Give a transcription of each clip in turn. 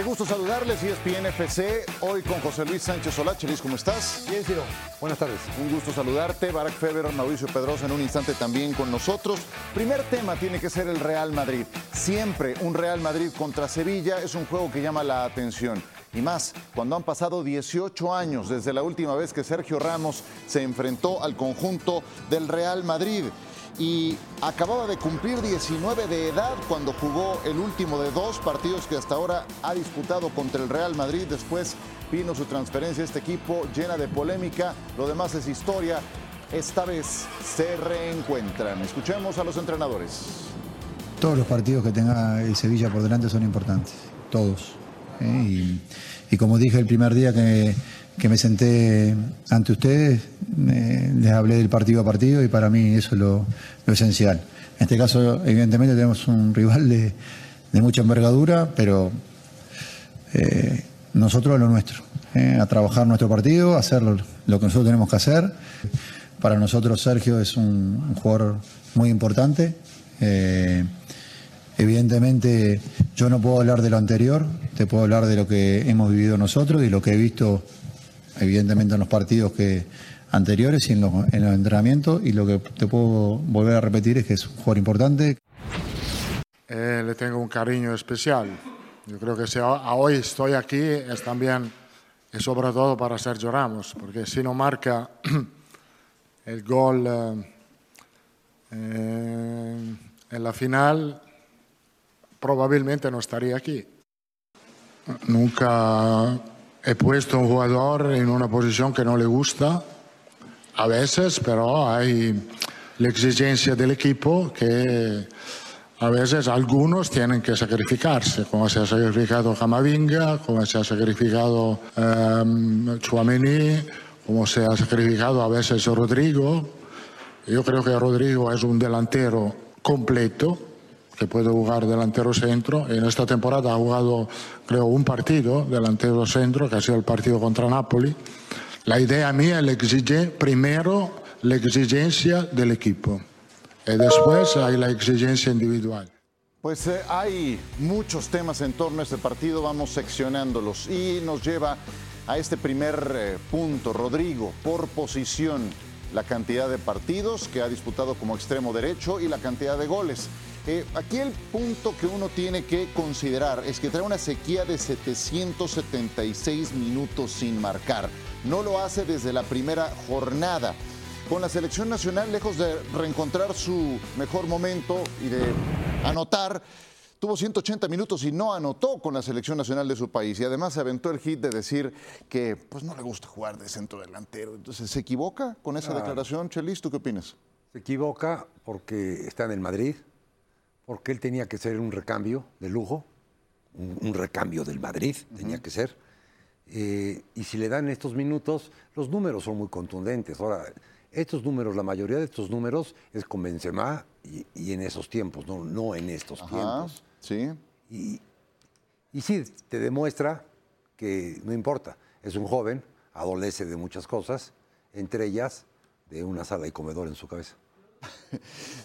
Qué gusto saludarles, ESPN FC, hoy con José Luis Sánchez Solá. Chelis, ¿cómo estás? Bien, Ciro. Buenas tardes. Un gusto saludarte. Barack Feber, Mauricio Pedrosa en un instante también con nosotros. Primer tema tiene que ser el Real Madrid. Siempre un Real Madrid contra Sevilla es un juego que llama la atención. Y más, cuando han pasado 18 años desde la última vez que Sergio Ramos se enfrentó al conjunto del Real Madrid y acababa de cumplir 19 de edad cuando jugó el último de dos partidos que hasta ahora ha disputado contra el Real Madrid. Después vino su transferencia a este equipo llena de polémica. Lo demás es historia. Esta vez se reencuentran. Escuchemos a los entrenadores. Todos los partidos que tenga el Sevilla por delante son importantes, todos. ¿eh? Y, como dije el primer día que, me senté ante ustedes, les hablé del partido a partido y para mí eso es lo, esencial. En este caso, evidentemente, tenemos un rival de, mucha envergadura, pero eh, nosotros lo nuestro, ¿eh? a trabajar nuestro partido, a hacer lo, que nosotros tenemos que hacer. Para nosotros Sergio es un, jugador muy importante. Evidentemente yo no puedo hablar de lo anterior, te puedo hablar de lo que hemos vivido nosotros y lo que he visto evidentemente en los partidos que anteriores y en los, entrenamientos y lo que te puedo volver a repetir es que es un jugador importante. Eh, le tengo un cariño especial. Yo creo que si hoy estoy aquí es también sobre todo para Sergio Ramos, porque si no marca el gol eh, en la final, probablemente no estaría aquí. Nunca he puesto a un jugador en una posición que no le gusta, a veces, pero hay la exigencia del equipo que a veces algunos tienen que sacrificarse, como se ha sacrificado Camavinga, como se ha sacrificado um, Chouameni, como se ha sacrificado a veces Rodrigo. Yo creo que Rodrigo es un delantero completo, que puede jugar delantero centro. En esta temporada ha jugado, creo, un partido delantero centro, que ha sido el partido contra Napoli. La idea mía es primero la exigencia del equipo y después hay la exigencia individual. Pues eh, hay muchos temas en torno a este partido, vamos seccionándolos y nos lleva a este primer eh, punto. Rodrigo, por posición, la cantidad de partidos que ha disputado como extremo derecho y la cantidad de goles. Eh, aquí el punto que uno tiene que considerar es que trae una sequía de 776 minutos sin marcar. No lo hace desde la primera jornada. Con la selección nacional, lejos de reencontrar su mejor momento y de anotar, tuvo 180 minutos y no anotó con la selección nacional de su país. Y además se aventó el hit de decir que pues, no le gusta jugar de centro delantero. Entonces, ¿se equivoca con esa declaración, Chelis? ¿Tú qué opinas? Se equivoca porque está en el Madrid, porque él tenía que ser un recambio de lujo, un, recambio del Madrid, tenía que ser. Eh, y si le dan estos minutos, los números son muy contundentes. Ahora, estos números, la mayoría de estos números es con Benzema y, en esos tiempos, no, no en estos tiempos. Sí. Y, y sí, te demuestra que no importa, es un joven, adolece de muchas cosas, entre ellas de una sala y comedor en su cabeza.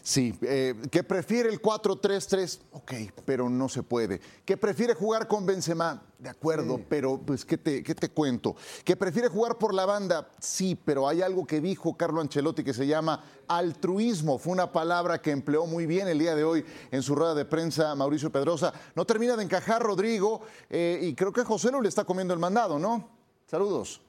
Sí, eh, que prefiere el 4-3-3, ok, pero no se puede. Que prefiere jugar con Benzema, de acuerdo, pero pues ¿qué te, ¿qué te cuento? Que prefiere jugar por la banda, sí, pero hay algo que dijo Carlo Ancelotti que se llama altruismo. Fue una palabra que empleó muy bien el día de hoy en su rueda de prensa Mauricio Pedrosa. No termina de encajar Rodrigo eh, y creo que José no le está comiendo el mandado, ¿no? Saludos.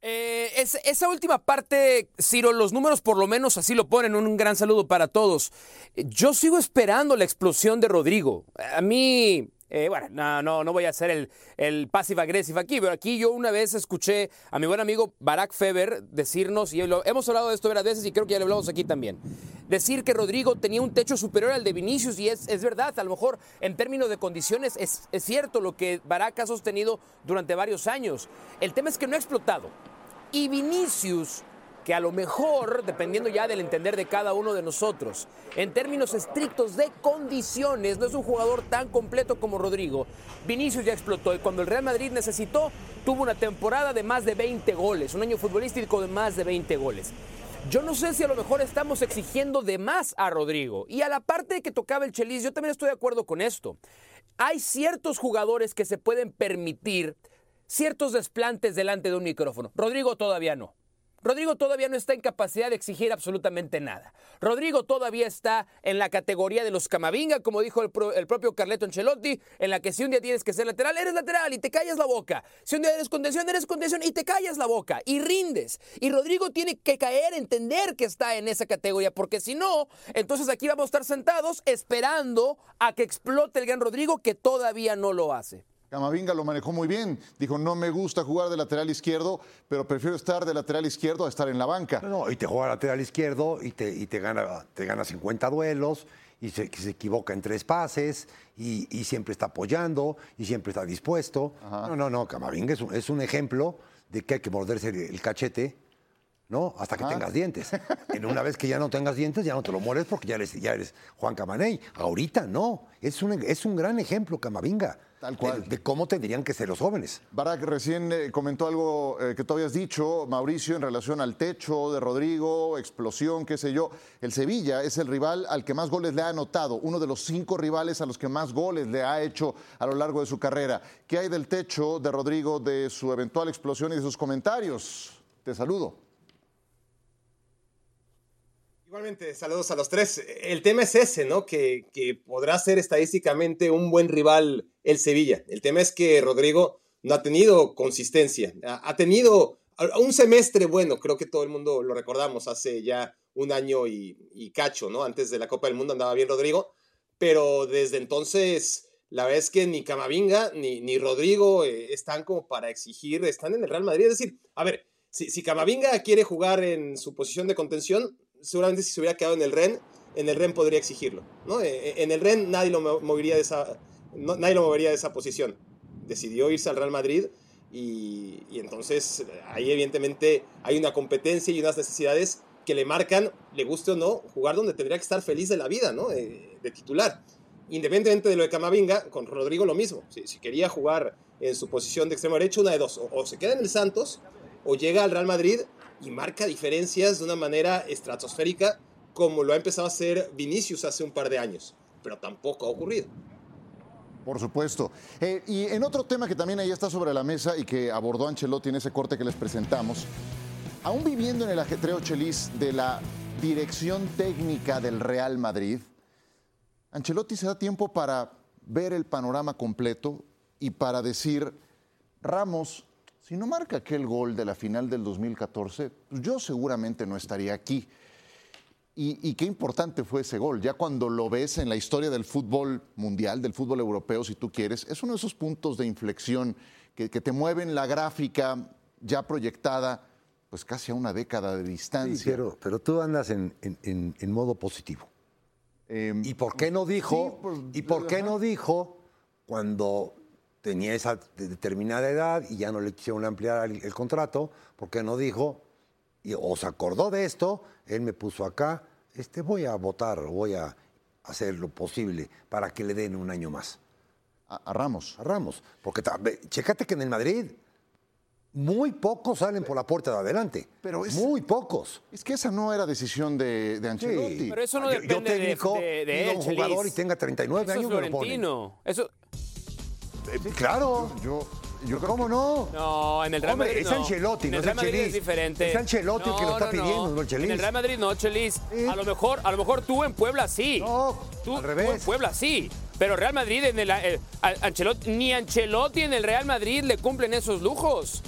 Eh, esa última parte, Ciro, los números por lo menos así lo ponen. Un gran saludo para todos. Yo sigo esperando la explosión de Rodrigo. A mí, eh, bueno, no, no, no voy a hacer el, el passive agresivo aquí, pero aquí yo una vez escuché a mi buen amigo Barack Feber decirnos, y hemos hablado de esto varias veces y creo que ya lo hablamos aquí también, decir que Rodrigo tenía un techo superior al de Vinicius y es, es verdad, a lo mejor en términos de condiciones es, es cierto lo que Barack ha sostenido durante varios años. El tema es que no ha explotado. Y Vinicius, que a lo mejor, dependiendo ya del entender de cada uno de nosotros, en términos estrictos de condiciones, no es un jugador tan completo como Rodrigo. Vinicius ya explotó y cuando el Real Madrid necesitó, tuvo una temporada de más de 20 goles, un año futbolístico de más de 20 goles. yo no sé si a lo mejor estamos exigiendo de más a Rodrigo. Y a la parte que tocaba el Chelis, yo también estoy de acuerdo con esto. Hay ciertos jugadores que se pueden permitir ciertos desplantes delante de un micrófono. Rodrigo todavía no. Rodrigo todavía no está en capacidad de exigir absolutamente nada. Rodrigo todavía está en la categoría de los Camavinga, como dijo el, propio Carleto Ancelotti, en la que si un día tienes que ser lateral, eres lateral y te callas la boca. Si un día eres contención, eres contención y te callas la boca y rindes. Y Rodrigo tiene que caer, entender que está en esa categoría, porque si no, entonces aquí vamos a estar sentados esperando a que explote el gran Rodrigo, que todavía no lo hace. Camavinga lo manejó muy bien. Dijo, no me gusta jugar de lateral izquierdo, pero prefiero estar de lateral izquierdo a estar en la banca. No, y te juega lateral izquierdo y te, y te, gana, te gana 50 duelos y se, se equivoca en tres pases y, siempre está apoyando y siempre está dispuesto. No, no, no, Camavinga es un, es un ejemplo de que hay que morderse el cachete ¿no? Hasta que tengas dientes. En una vez que ya no tengas dientes, ya no te lo mueres porque ya eres, ya eres Juan Camaney. Ahorita no. Es un, es un gran ejemplo, Camavinga. Tal cual. De, cómo tendrían que ser los jóvenes. Barak recién eh, comentó algo eh, que tú habías dicho, Mauricio, en relación al techo de Rodrigo, explosión, qué sé yo. El Sevilla es el rival al que más goles le ha anotado, uno de los cinco rivales a los que más goles le ha hecho a lo largo de su carrera. ¿Qué hay del techo de Rodrigo, de su eventual explosión y de sus comentarios? Te saludo. Igualmente, saludos a los tres. El tema es ese, ¿no? Que, podrá ser estadísticamente un buen rival el Sevilla. El tema es que Rodrigo no ha tenido consistencia. Ha, tenido un semestre bueno, creo que todo el mundo lo recordamos, hace ya un año y, cacho, ¿no? Antes de la Copa del Mundo andaba bien Rodrigo, pero desde entonces la verdad es que ni Camavinga ni, ni Rodrigo eh, están como para exigir, están en el Real Madrid. Es decir, a ver, si, si Camavinga quiere jugar en su posición de contención, seguramente si se hubiera quedado en el REN, en el REN podría exigirlo. ¿no? Eh, eh, en el REN nadie lo movería de esa, nadie lo movería de esa posición. Decidió irse al Real Madrid y, entonces ahí evidentemente hay una competencia y unas necesidades que le marcan, le guste o no, jugar donde tendría que estar feliz de la vida, ¿no? Eh, de titular. Independientemente de lo de Camavinga, con Rodrigo lo mismo. Si, quería jugar en su posición de extremo derecho, una de dos. o se queda en el Santos o llega al Real Madrid y marca diferencias de una manera estratosférica como lo ha empezado a hacer Vinicius hace un par de años, pero tampoco ha ocurrido. Por supuesto. Eh, y en otro tema que también ahí está sobre la mesa y que abordó Ancelotti en ese corte que les presentamos, aún viviendo en el ajetreo chelis de la dirección técnica del Real Madrid, Ancelotti se da tiempo para ver el panorama completo y para decir, Ramos si no marca aquel gol de la final del 2014, pues yo seguramente no estaría aquí. Y, qué importante fue ese gol. Ya cuando lo ves en la historia del fútbol mundial, del fútbol europeo, si tú quieres, es uno de esos puntos de inflexión que, te mueven la gráfica ya proyectada, pues casi a una década de distancia. pero, pero, tú andas en, modo positivo. Em, ¿Y por qué no dijo? Pues, ¿Y por qué no dijo cuando tenía esa determinada edad y ya no le quisieron ampliar el, contrato, porque no dijo, y, o se acordó de esto, él me puso acá, este, voy a votar, voy a hacer lo posible para que le den un año más. A, Ramos. A Ramos. Porque chécate que en el Madrid muy pocos salen por la puerta de adelante. Pero muy pocos. Es que esa no era decisión de, de Ancelotti. pero eso no depende yo, de, de, un jugador y tenga 39 años, es lo Eso, claro. Yo, yo ¿Cómo no? No, en el Real Madrid. Es Ancelotti, no es Madrid es diferente. Es Ancelotti el que lo está pidiendo, no el Chelis. En el Real Madrid no, Chelis. A lo mejor, a lo mejor tú en Puebla sí. No, tú, al revés. en Puebla sí. Pero Real Madrid en el, eh, Ancelotti, ni Ancelotti en el Real Madrid le cumplen esos lujos.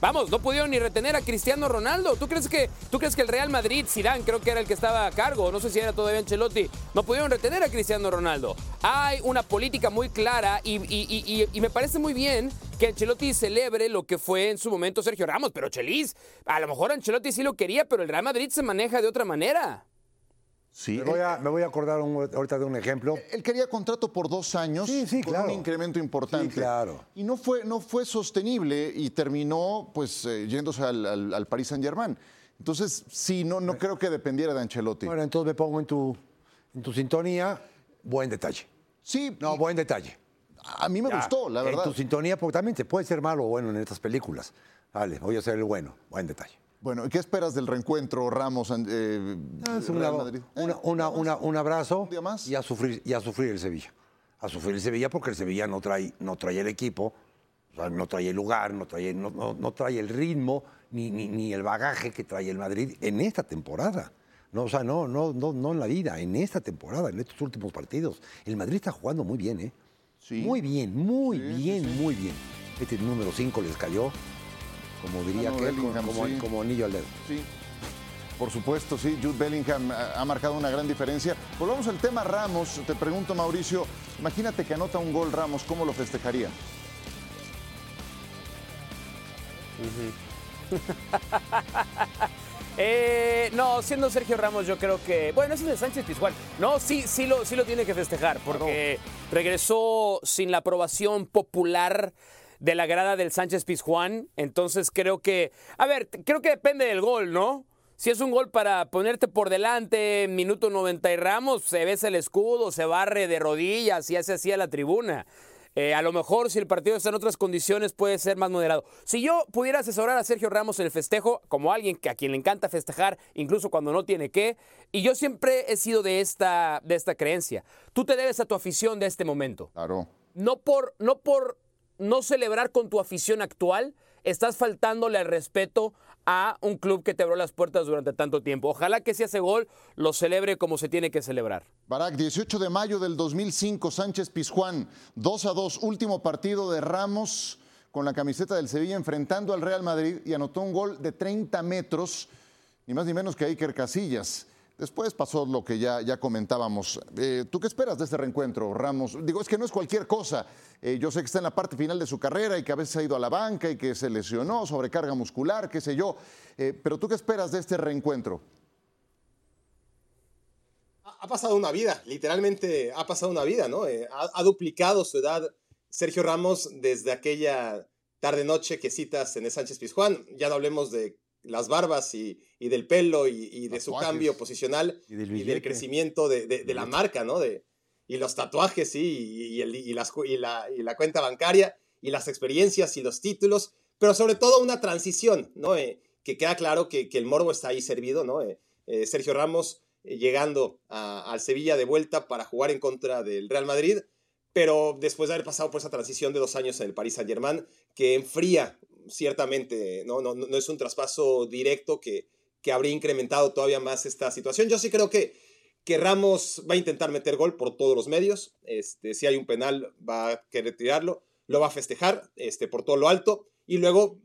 Vamos, no pudieron ni retener a Cristiano Ronaldo. ¿Tú crees que, tú crees que el Real Madrid, Zidane, creo que era el que estaba a cargo, no sé si era todavía Ancelotti, no pudieron retener a Cristiano Ronaldo? Hay una política muy clara y, me parece muy bien que Ancelotti celebre lo que fue en su momento Sergio Ramos, pero Chelis, a lo mejor Ancelotti sí lo quería, pero el Real Madrid se maneja de otra manera. Sí, me, voy a, me voy a acordar ahorita de un ejemplo. Él quería contrato por dos años con un incremento importante. claro. Y no fue, no fue sostenible y terminó pues eh, yéndose al, al, Paris Saint Germain. Entonces, sí, no, no creo que dependiera de Ancelotti. Bueno, entonces me pongo en tu, en tu sintonía. Buen detalle. Sí. No, buen detalle. A mí me gustó, la verdad. En tu sintonía, porque también te puede ser malo o bueno en estas películas. Vale, voy a ser el bueno. Buen detalle. Bueno, ¿qué esperas del reencuentro Ramos? Eh, ah, un abrazo Y, a sufrir, y a sufrir el Sevilla. A sufrir el Sevilla porque el Sevilla no trae, no trae el equipo, no trae el lugar, no trae, no, trae el ritmo ni, ni, el bagaje que trae el Madrid en esta temporada. No, o sea, no, no, no, no en la vida, en esta temporada, en estos últimos partidos. El Madrid está jugando muy bien, ¿eh? Muy bien, muy bien, muy bien. Este número 5 les cayó, como diría que como, como, anillo al dedo. Sí. Por supuesto, sí, Jude Bellingham ha marcado una gran diferencia. Volvamos al tema Ramos. Te pregunto, Mauricio, imagínate que anota un gol Ramos, ¿cómo lo festejaría? Eh, no, siendo Sergio Ramos, yo creo que. Bueno, ese es el Sánchez Pizjuán. No, sí, sí lo, sí lo tiene que festejar, porque regresó sin la aprobación popular de la grada del Sánchez Pizjuán. Entonces creo que. A ver, creo que depende del gol, ¿no? Si es un gol para ponerte por delante, minuto 90 y Ramos, se besa el escudo, se barre de rodillas y hace así a la tribuna. Eh, a lo mejor si el partido está en otras condiciones puede ser más moderado. Si yo pudiera asesorar a Sergio Ramos en el festejo, como alguien que a quien le encanta festejar, incluso cuando no tiene que, y yo siempre he sido de esta, de esta creencia. Tú te debes a tu afición de este momento. Claro. No por, no por no celebrar con tu afición actual, estás faltándole al respeto a un club que te abrió las puertas durante tanto tiempo. Ojalá que si hace gol lo celebre como se tiene que celebrar. Barak, 18 de mayo del 2005, Sánchez Pizjuán, 2 a 2, último partido de Ramos con la camiseta del Sevilla enfrentando al Real Madrid y anotó un gol de 30 metros, ni más ni menos que Iker Casillas. Después pasó lo que ya, ya comentábamos. Eh, ¿Tú qué esperas de este reencuentro, Ramos? Digo, es que no es cualquier cosa. Eh, yo sé que está en la parte final de su carrera y que a veces ha ido a la banca y que se lesionó, sobrecarga muscular, qué sé yo. Eh, pero ¿tú qué esperas de este reencuentro? Ha pasado una vida, literalmente ha pasado una vida, ¿no? Ha, duplicado su edad Sergio Ramos desde aquella tarde-noche que citas en el Sánchez Pizjuán. Ya no hablemos de las barbas y, del pelo y, de su cambio posicional y del, crecimiento de, la marca, ¿no? De, y los tatuajes, sí, y, las, la, y la cuenta bancaria y las experiencias y los títulos, pero sobre todo una transición, ¿no? Eh, que queda claro que, el morbo está ahí servido, ¿no? Eh, eh, Sergio Ramos llegando al Sevilla de vuelta para jugar en contra del Real Madrid, pero después de haber pasado por esa transición de dos años en el Paris Saint Germain, que enfría ciertamente, ¿no? No, no, es un traspaso directo que, que habría incrementado todavía más esta situación. Yo sí creo que, que Ramos va a intentar meter gol por todos los medios. Este, si hay un penal, va a querer tirarlo, lo va a festejar este, por todo lo alto y luego,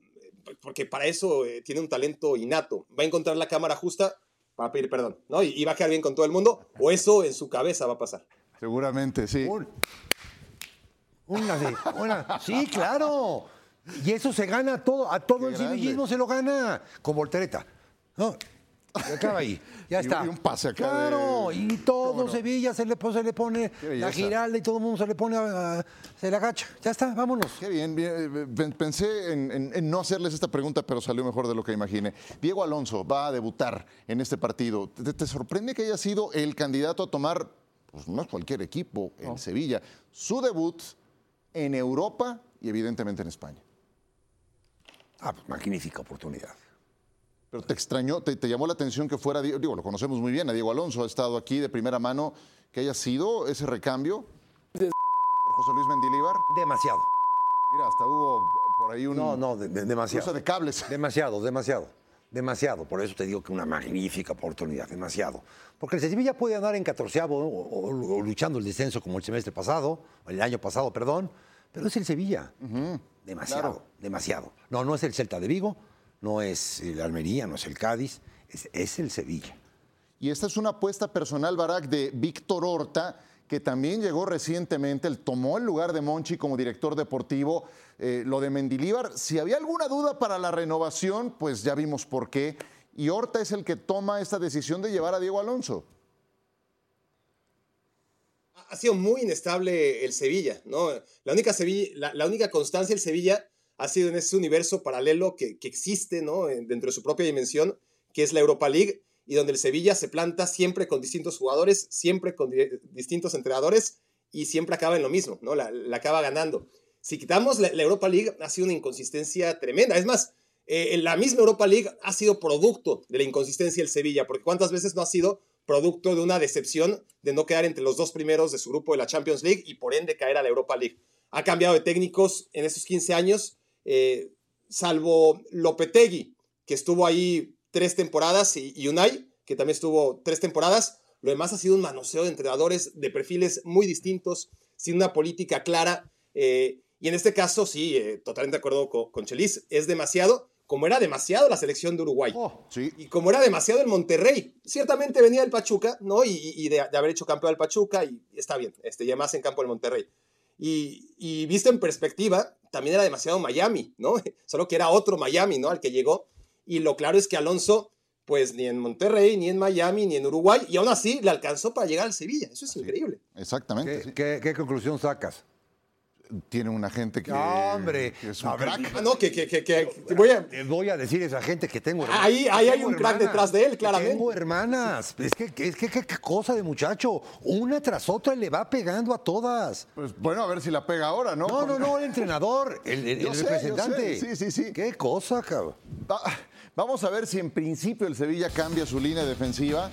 porque para eso eh, tiene un talento innato, va a encontrar la cámara justa para pedir perdón, ¿no? Y, va a quedar bien con todo el mundo, o eso en su cabeza va a pasar. Seguramente, sí. una, sí, claro. Y eso se gana a todo, a todo el sevillismo se lo gana, con voltereta. ¿no? acaba ahí, ya está. Y un pase acá. Claro, y todo Sevilla se le, se le pone la giralda y todo el mundo se le pone, se le agacha. Ya está, vámonos. Qué bien, eh, pensé en, no hacerles esta pregunta, pero salió mejor de lo que imaginé. Diego Alonso va a debutar en este partido. ¿Te, sorprende que haya sido el candidato a tomar, pues no es cualquier equipo, en Sevilla, su debut en Europa y evidentemente en España? Ah, pues, magnífica oportunidad. Pero te extrañó, te, llamó la atención que fuera, digo, lo conocemos muy bien, a Diego Alonso ha estado aquí de primera mano, que haya sido ese recambio por José Luis Mendilíbar. Demasiado. Mira, hasta hubo por ahí un... No, no, demasiado. de cables. Demasiado, demasiado. Demasiado. Por eso te digo que una magnífica oportunidad, demasiado. Porque el Sevilla puede andar en catorceavo o, luchando el descenso como el semestre pasado, o el año pasado, perdón, pero es el Sevilla. Demasiado, demasiado. No, no es el Celta de Vigo, no es el Almería, no es el Cádiz, es, el Sevilla. Y esta es una apuesta personal, Barak, de Víctor Horta, que también llegó recientemente, él tomó el lugar de Monchi como director deportivo. Eh, lo de Mendilíbar, si había alguna duda para la renovación, pues ya vimos por qué. Y Horta es el que toma esta decisión de llevar a Diego Alonso ha sido muy inestable el Sevilla, ¿no? La única, Sevilla, la, única constancia del Sevilla ha sido en ese universo paralelo que, existe, ¿no? Dentro de su propia dimensión, que es la Europa League, y donde el Sevilla se planta siempre con distintos jugadores, siempre con distintos entrenadores, y siempre acaba en lo mismo, ¿no? La, acaba ganando. Si quitamos la, Europa League, ha sido una inconsistencia tremenda. Es más, eh, la misma Europa League ha sido producto de la inconsistencia del Sevilla, porque cuántas veces no ha sido producto de una decepción de no quedar entre los dos primeros de su grupo de la Champions League y por ende caer a la Europa League. Ha cambiado de técnicos en esos 15 años, eh, salvo Lopetegui, que estuvo ahí tres temporadas, y, Unai, que también estuvo tres temporadas. Lo demás ha sido un manoseo de entrenadores de perfiles muy distintos, sin una política clara. Eh, y en este caso, sí, totalmente de acuerdo con, con Chelis, es demasiado como era demasiado la selección de Uruguay oh, sí. y como era demasiado el Monterrey. Ciertamente venía el Pachuca, ¿no? Y, de, haber hecho campeón al Pachuca, y está bien, este, ya más en campo el Monterrey. Y, y, visto en perspectiva, también era demasiado Miami, ¿no? Solo que era otro Miami, ¿no? Al que llegó. Y lo claro es que Alonso, pues ni en Monterrey, ni en Miami, ni en Uruguay, y aún así le alcanzó para llegar al Sevilla. Eso es increíble. Exactamente. qué conclusión sacas? Tiene una gente que, hombre, es un crack. Ah, no, que, que, que, voy a... voy a decir a esa gente que tengo hermanas. Ahí, ahí hay un crack detrás de él, claramente. Tengo hermanas. Es que, es que qué cosa de muchacho. Una tras otra le va pegando a todas. Pues bueno, a ver si la pega ahora, ¿no? No, no, no, el entrenador, el, representante. Sí, sí, sí. Qué cosa, cabrón. vamos a ver si en principio el Sevilla cambia su línea defensiva.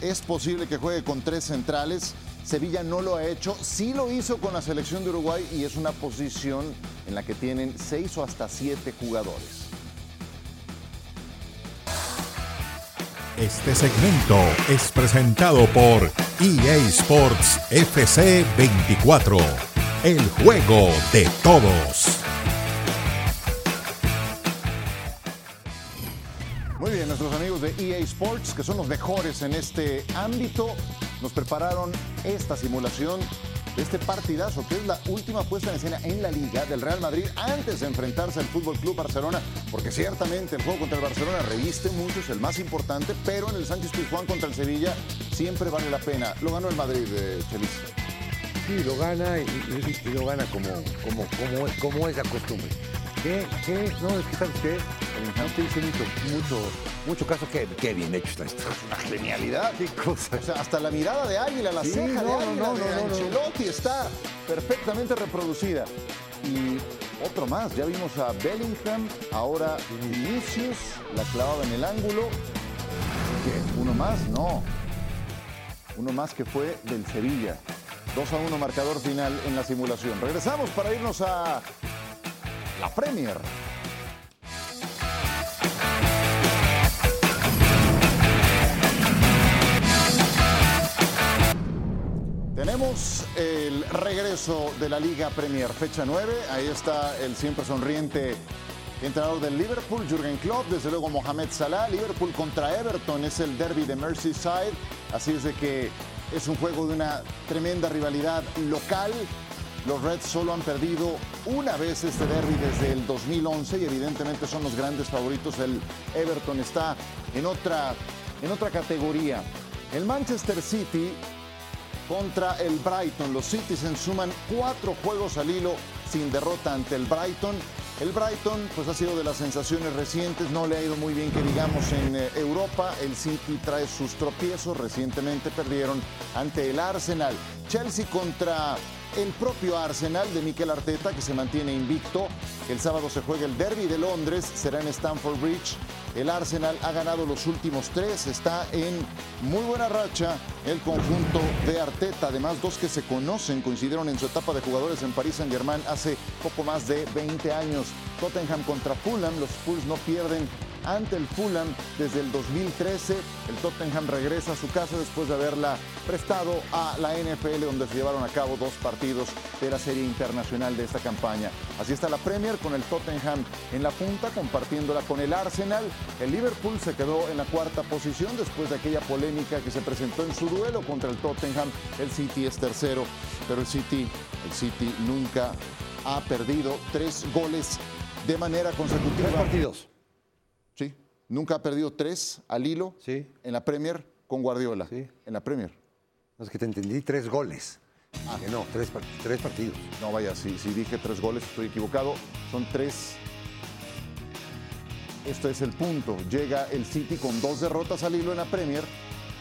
Es posible que juegue con tres centrales. Sevilla no lo ha hecho, sí lo hizo con la selección de Uruguay y es una posición en la que tienen seis o hasta siete jugadores. Este segmento es presentado por EA Sports FC 24, el juego de todos. Muy bien, nuestros amigos de EA Sports, que son los mejores en este ámbito, nos prepararon esta simulación este partidazo, que es la última puesta en escena en la liga del Real Madrid antes de enfrentarse al Fútbol Club Barcelona, porque ciertamente el juego contra el Barcelona reviste mucho, es el más importante, pero en el Sánchez Pizjuán contra el Sevilla siempre vale la pena. Lo ganó el Madrid, eh, Chelis. Sí, lo gana y, lo gana como, como, como, como es la costumbre. ¿Qué? ¿Qué? No, es que sabes qué, no te dice mucho, mucho, mucho caso. Qué, qué bien hecho está esto. Es una genialidad. Qué cosa. O sea, hasta la mirada de Águila, la ceja de Águila no, de Ancelotti está perfectamente reproducida. Y otro más, ya vimos a Bellingham, ahora Vinicius, la clavaba en el ángulo. ¿Qué? ¿Uno más? No. Uno más que fue del Sevilla. 2 a 1 marcador final en la simulación. Regresamos para irnos a la Premier. Tenemos el regreso de la Liga Premier, fecha 9. Ahí está el siempre sonriente entrenador del Liverpool, Jürgen Klopp, desde luego Mohamed Salah. Liverpool contra Everton es el derby de Merseyside. Así es de que es un juego de una tremenda rivalidad local. Los Reds solo han perdido una vez este derby desde el 2011 y evidentemente son los grandes favoritos. El Everton está en otra, en otra categoría. El Manchester City contra el Brighton. Los Citizens suman cuatro juegos al hilo sin derrota ante el Brighton. El Brighton pues ha sido de las sensaciones recientes, no le ha ido muy bien que digamos en eh, Europa. El City trae sus tropiezos, recientemente perdieron ante el Arsenal. Chelsea contra el propio Arsenal de Mikel Arteta, que se mantiene invicto. El sábado se juega el Derby de Londres, será en Stamford Bridge. El Arsenal ha ganado los últimos tres, está en muy buena racha el conjunto de Arteta. Además, dos que se conocen coincidieron en su etapa de jugadores en París Saint-Germain hace poco más de 20 años. Tottenham contra Fulham, los Fulham no pierden ante el Fulham desde el 2013. El Tottenham regresa a su casa después de haberla prestado a la NFL, donde se llevaron a cabo dos partidos de la serie internacional de esta campaña. Así está la Premier con el Tottenham en la punta, compartiéndola con el Arsenal. El Liverpool se quedó en la cuarta posición después de aquella polémica que se presentó en su duelo contra el Tottenham. El City es tercero, pero el City, el City nunca ha perdido tres goles de manera consecutiva. Tres partidos. Nunca ha perdido tres al hilo sí. en la Premier con Guardiola. Sí. En la Premier. No, es que te entendí tres goles. Ah. no, tres, tres, partidos. No, vaya, si, si dije tres goles estoy equivocado. Son tres. Esto es el punto. Llega el City con dos derrotas al hilo en la Premier.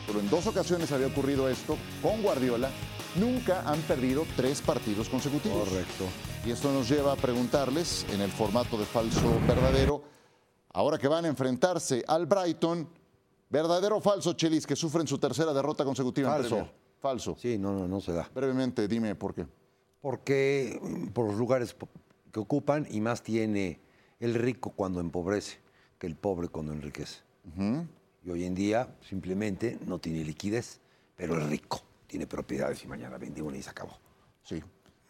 Pero en dos ocasiones había ocurrido esto con Guardiola. Nunca han perdido tres partidos consecutivos. Correcto. Y esto nos lleva a preguntarles, en el formato de falso verdadero, ahora que van a enfrentarse al Brighton, verdadero o falso, Chelis, que sufren su tercera derrota consecutiva en Falso. Premier? Falso. Sí, no, no, no se da. Brevemente, dime por qué. Porque mm, por los lugares que ocupan y más tiene el rico cuando empobrece que el pobre cuando enriquece. Y hoy en día simplemente no tiene liquidez, pero el rico tiene propiedades y mañana vende una y se acabó. Sí.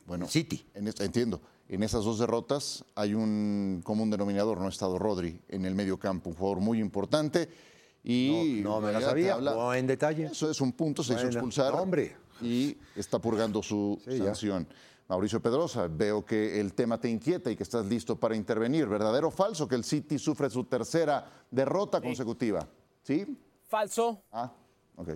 Bueno, City. en esta- entiendo. En esas dos derrotas hay un común denominador, no ha estado Rodri en el medio campo, un jugador muy importante. Y No, no me la sabía, habla- no en detalle. Eso es un punto, se hizo expulsar. no, hombre. Y está purgando su Sí, ya. sanción. Mauricio Pedrosa, veo que el tema te inquieta y que estás listo para intervenir. ¿Verdadero o falso que el City sufre su tercera derrota consecutiva? ¿Sí? Falso, Ah, ok.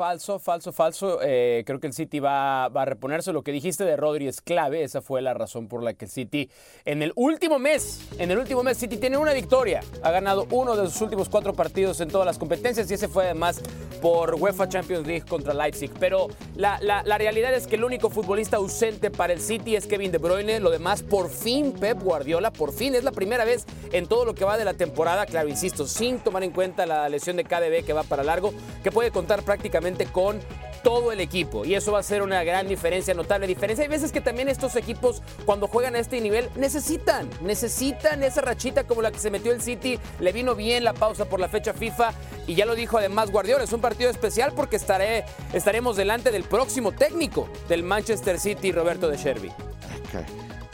Falso, falso, falso. Eh, creo que el City va, va a reponerse. Lo que dijiste de Rodri es clave. Esa fue la razón por la que el City en el último mes, en el último mes, City tiene una victoria. Ha ganado uno de sus últimos cuatro partidos en todas las competencias y ese fue además por UEFA Champions League contra Leipzig. Pero la, la- la realidad es que el único futbolista ausente para el City es Kevin De Bruyne. Lo demás, por fin, Pep Guardiola, por fin. Es la primera vez en todo lo que va de la temporada, claro, insisto, sin tomar en cuenta la lesión de KDB que va para largo, que puede contar prácticamente con todo el equipo y eso va a ser una gran diferencia, notable diferencia. Hay veces que también estos equipos cuando juegan a este nivel necesitan, necesitan esa rachita como la que se metió el City, le vino bien la pausa por la fecha FIFA y ya lo dijo además Guardiola, es un partido especial porque estaré, estaremos delante del próximo técnico del Manchester City, Roberto de Sherby.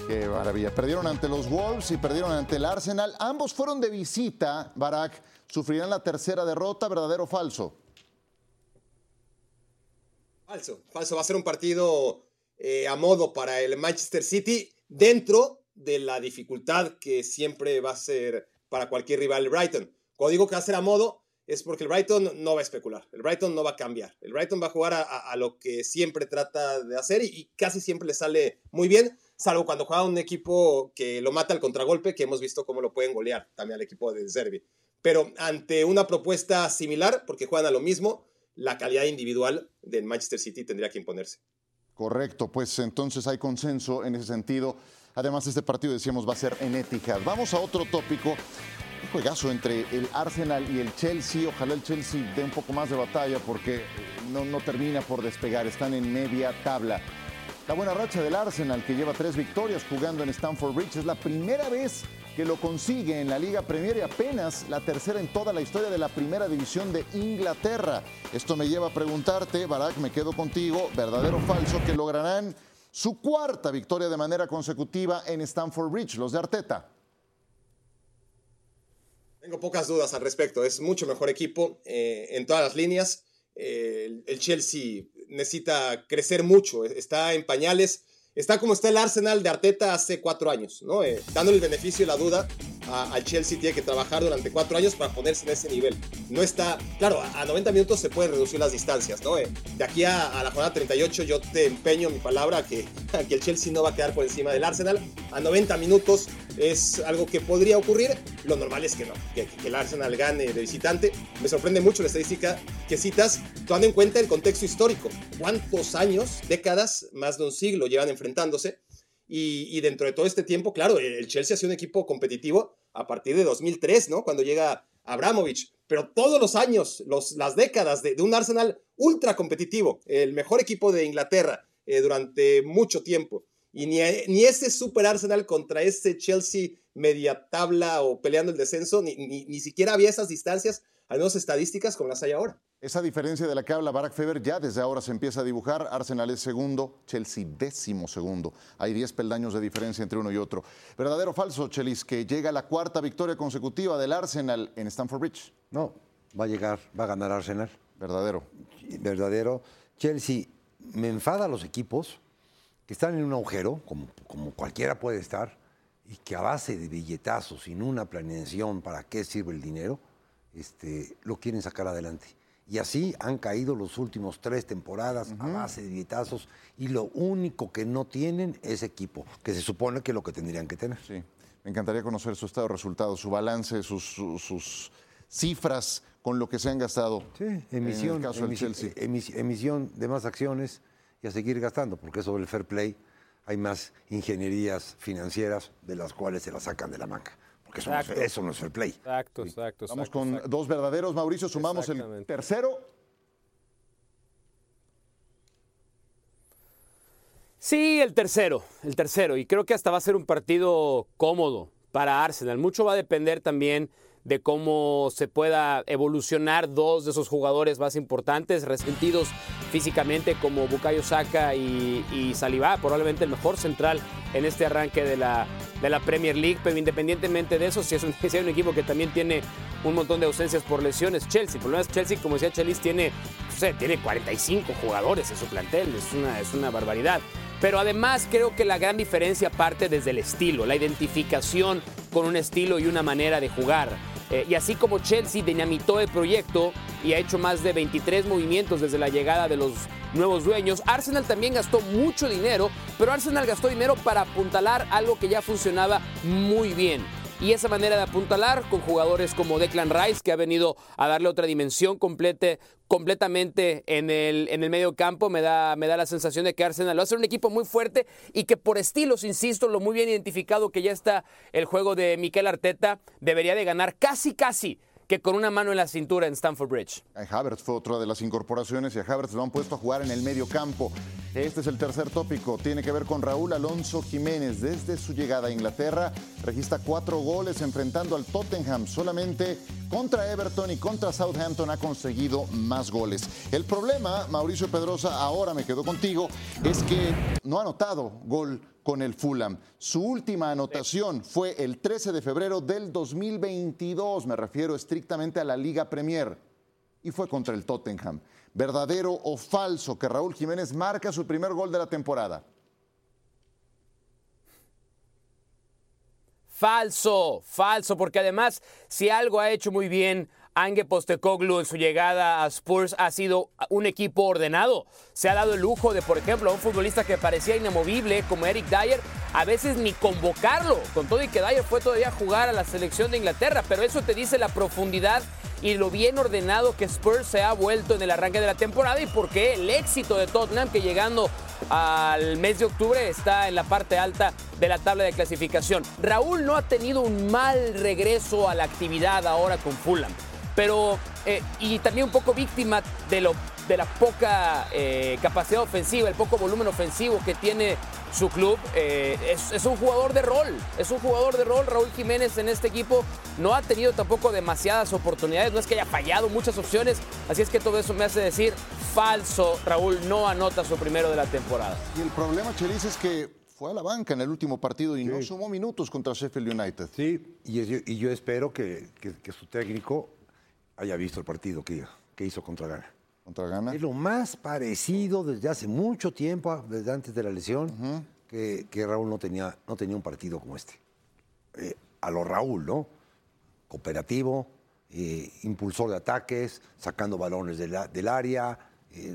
Qué maravilla. Perdieron ante los Wolves y perdieron ante el Arsenal. Ambos fueron de visita, Barak. ¿Sufrirán la tercera derrota, verdadero o falso? Falso, falso. Va a ser un partido eh, a modo para el Manchester City dentro de la dificultad que siempre va a ser para cualquier rival el Brighton. Cuando digo que va a ser a modo es porque el Brighton no va a especular, el Brighton no va a cambiar, el Brighton va a jugar a, lo que siempre trata de hacer y, y casi siempre le sale muy bien, salvo cuando juega un equipo que lo mata al contragolpe, que hemos visto cómo lo pueden golear también al equipo de Zerbi. Pero ante una propuesta similar, porque juegan a lo mismo, la calidad individual del Manchester City tendría que imponerse. Correcto, pues entonces hay consenso en ese sentido. Además, este partido, decíamos, va a ser en Etihad. Vamos a otro tópico. Un juegazo entre el Arsenal y el Chelsea. Ojalá el Chelsea dé un poco más de batalla porque no, no termina por despegar. Están en media tabla. La buena racha del Arsenal, que lleva tres victorias jugando en Stamford Bridge, es la primera vez que lo consigue en la Liga Premier y apenas la tercera en toda la historia de la primera división de Inglaterra. Esto me lleva a preguntarte, Barak, me quedo contigo, verdadero o falso, que lograrán su cuarta victoria de manera consecutiva en Stamford Bridge, los de Arteta. Tengo pocas dudas al respecto. Es mucho mejor equipo eh, en todas las líneas. Eh, el, el Chelsea necesita crecer mucho. Está en pañales. Está como está el Arsenal de Arteta hace cuatro años, ¿no? Eh, dándole el beneficio y la duda al Chelsea tiene que trabajar durante cuatro años para ponerse en ese nivel. No está, claro, a, a 90 minutos se pueden reducir las distancias, ¿no? Eh, de aquí a, a la jornada 38 yo te empeño mi palabra que, que el Chelsea no va a quedar por encima del Arsenal. A 90 minutos es algo que podría ocurrir. Lo normal es que no, que, que el Arsenal gane de visitante. Me sorprende mucho la estadística que citas, tomando en cuenta el contexto histórico. ¿Cuántos años, décadas, más de un siglo llevan enfrentándose? Y, y dentro de todo este tiempo, claro, el Chelsea ha sido un equipo competitivo a partir de 2003, ¿no? Cuando llega Abramovich. Pero todos los años, los, las décadas de, de un Arsenal ultra competitivo, el mejor equipo de Inglaterra eh, durante mucho tiempo. Y ni, ni ese Super Arsenal contra ese Chelsea media tabla o peleando el descenso, ni, ni, ni siquiera había esas distancias, al menos estadísticas como las hay ahora. Esa diferencia de la que habla Barack Feber ya desde ahora se empieza a dibujar. Arsenal es segundo, Chelsea décimo segundo. Hay 10 peldaños de diferencia entre uno y otro. ¿Verdadero o falso, Chelis, que llega la cuarta victoria consecutiva del Arsenal en Stamford Bridge? No, va a llegar, va a ganar Arsenal. Verdadero. Verdadero. Chelsea, me enfada a los equipos que están en un agujero, como, como cualquiera puede estar, y que a base de billetazos, sin una planeación para qué sirve el dinero, este, lo quieren sacar adelante. Y así han caído los últimos tres temporadas a base de billetazos y lo único que no tienen es equipo, que se supone que es lo que tendrían que tener. Sí. Me encantaría conocer su estado de resultados, su balance, sus, sus- sus cifras con lo que se han gastado. Sí, En emisión, el caso del emisi- Chelsea. emis- emisión de más acciones y a seguir gastando, porque sobre el fair play hay más ingenierías financieras de las cuales se las sacan de la manga. Porque eso, no es, eso no es fair play. Exacto, exacto. Vamos exacto, con exacto. dos verdaderos, Mauricio. Sumamos el tercero. Sí, el tercero, el tercero. Y creo que hasta va a ser un partido cómodo para Arsenal. Mucho va a depender también de cómo se pueda evolucionar dos de esos jugadores más importantes, resentidos físicamente como Bukayo Saka y, y Saliba, probablemente el mejor central en este arranque de la, de la Premier League, pero independientemente de eso, si es un, si un equipo que también tiene un montón de ausencias por lesiones, Chelsea. El problema es Chelsea, como decía Chelis, tiene, no sé, tiene 45 jugadores en su plantel, es una, es una barbaridad. Pero además creo que la gran diferencia parte desde el estilo, la identificación con un estilo y una manera de jugar. Eh, y así como Chelsea dinamitó el proyecto y ha hecho más de 23 movimientos desde la llegada de los nuevos dueños, Arsenal también gastó mucho dinero, pero Arsenal gastó dinero para apuntalar algo que ya funcionaba muy bien. Y esa manera de apuntalar con jugadores como Declan Rice, que ha venido a darle otra dimensión complete, completamente en el, en el medio campo, me da, me da la sensación de que Arsenal va a ser un equipo muy fuerte y que por estilos, insisto, lo muy bien identificado que ya está el juego de Mikel Arteta, debería de ganar casi, casi que con una mano en la cintura en Stamford Bridge. Havertz fue otra de las incorporaciones y a Havertz lo han puesto a jugar en el medio campo. Este es el tercer tópico. Tiene que ver con Raúl Alonso Jiménez. Desde su llegada a Inglaterra, registra cuatro goles enfrentando al Tottenham. Solamente contra Everton y contra Southampton ha conseguido más goles. El problema, Mauricio Pedrosa, ahora me quedo contigo, es que no ha anotado gol con el Fulham. Su última anotación fue el 13 de febrero del 2022. Me refiero estrictamente a la Liga Premier y fue contra el Tottenham. ¿Verdadero o falso que Raúl Jiménez marca su primer gol de la temporada? Falso, falso, porque además, si algo ha hecho muy bien Ange Postecoglou en su llegada a Spurs, ha sido un equipo ordenado. Se ha dado el lujo de, por ejemplo, a un futbolista que parecía inamovible como Eric Dyer, a veces ni convocarlo, con todo y que Dyer fue todavía a jugar a la selección de Inglaterra, pero eso te dice la profundidad y lo bien ordenado que Spurs se ha vuelto en el arranque de la temporada y por qué el éxito de Tottenham que llegando al mes de octubre está en la parte alta de la tabla de clasificación. Raúl no ha tenido un mal regreso a la actividad ahora con Fulham, pero eh, y también un poco víctima de lo de la poca eh, capacidad ofensiva, el poco volumen ofensivo que tiene su club. Eh, es, es, un jugador de rol, es un jugador de rol. Raúl Jiménez en este equipo no ha tenido tampoco demasiadas oportunidades, no es que haya fallado muchas opciones, así es que todo eso me hace decir falso. Raúl no anota su primero de la temporada. Y el problema, Chelis, es que fue a la banca en el último partido y sí. no sumó minutos contra Sheffield United. Sí, y, y yo espero que, que, que, su técnico haya visto el partido que, que hizo contra Ghana. Contra Ghana. Es lo más parecido desde hace mucho tiempo, desde antes de la lesión, uh -huh. que, que, Raúl no tenía, no tenía un partido como este. Eh, a lo Raúl, ¿no? Cooperativo, eh, impulsor de ataques, sacando balones de la, del área, eh,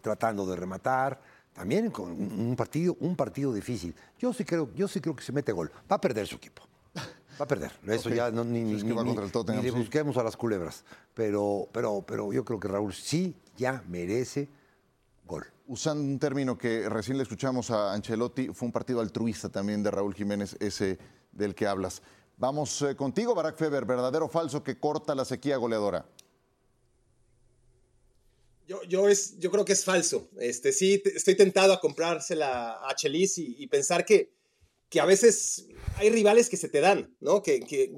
tratando de rematar. También con un partido, un partido difícil. Yo sí creo, yo sí creo que se mete gol. Va a perder su equipo. Va a perder. Eso okay. ya no, ni, ni, ni, ni, ni le busquemos a las culebras. Pero, pero, pero yo creo que Raúl sí ya merece gol. Usando un término que recién le escuchamos a Ancelotti, fue un partido altruista también de Raúl Jiménez, ese del que hablas. Vamos eh, contigo, Barack Feber, verdadero o falso que corta la sequía goleadora. Yo, yo, es, yo creo que es falso. Este, sí, estoy tentado a comprársela a Chelis y, y pensar que, que a veces hay rivales que se te dan, ¿no? Que, que,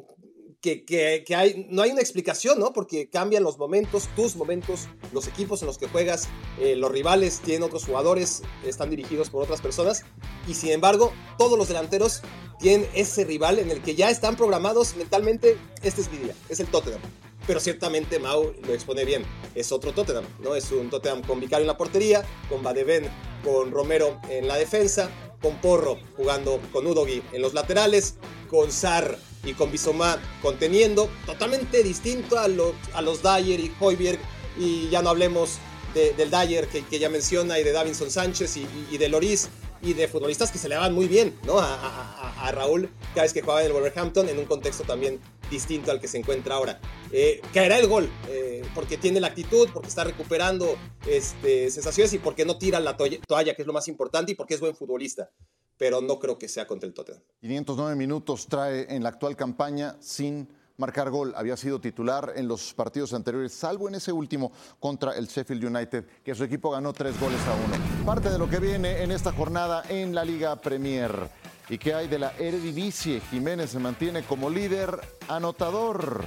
que, que, hay, no hay una explicación, ¿no? Porque cambian los momentos, tus momentos, los equipos en los que juegas, eh, los rivales tienen otros jugadores, están dirigidos por otras personas, y sin embargo, todos los delanteros tienen ese rival en el que ya están programados mentalmente, este es mi día, es el Tottenham. Pero ciertamente Mau lo expone bien, es otro Tottenham, ¿no? Es un Tottenham con Vicario en la portería, con Badeven, con Romero en la defensa, con Porro jugando con Udogi en los laterales, con Sar y con Bisomá conteniendo, totalmente distinto a, a los Dyer y Hoiberg, y ya no hablemos de, del Dyer que, que, ya menciona, y de Davinson Sánchez y, y, de Loris, y de futbolistas que se le van muy bien ¿no? a, Raúl cada vez que jugaba en el Wolverhampton, en un contexto también distinto al que se encuentra ahora. Eh, caerá el gol, eh, porque tiene la actitud, porque está recuperando este, sensaciones y porque no tira la toalla, que es lo más importante, y porque es buen futbolista pero no creo que sea contra el Tottenham. 509 minutos trae en la actual campaña sin marcar gol. Había sido titular en los partidos anteriores, salvo en ese último contra el Sheffield United, que su equipo ganó tres goles a uno. Parte de lo que viene en esta jornada en la Liga Premier. ¿Y qué hay de la Eredivisie? Jiménez se mantiene como líder anotador.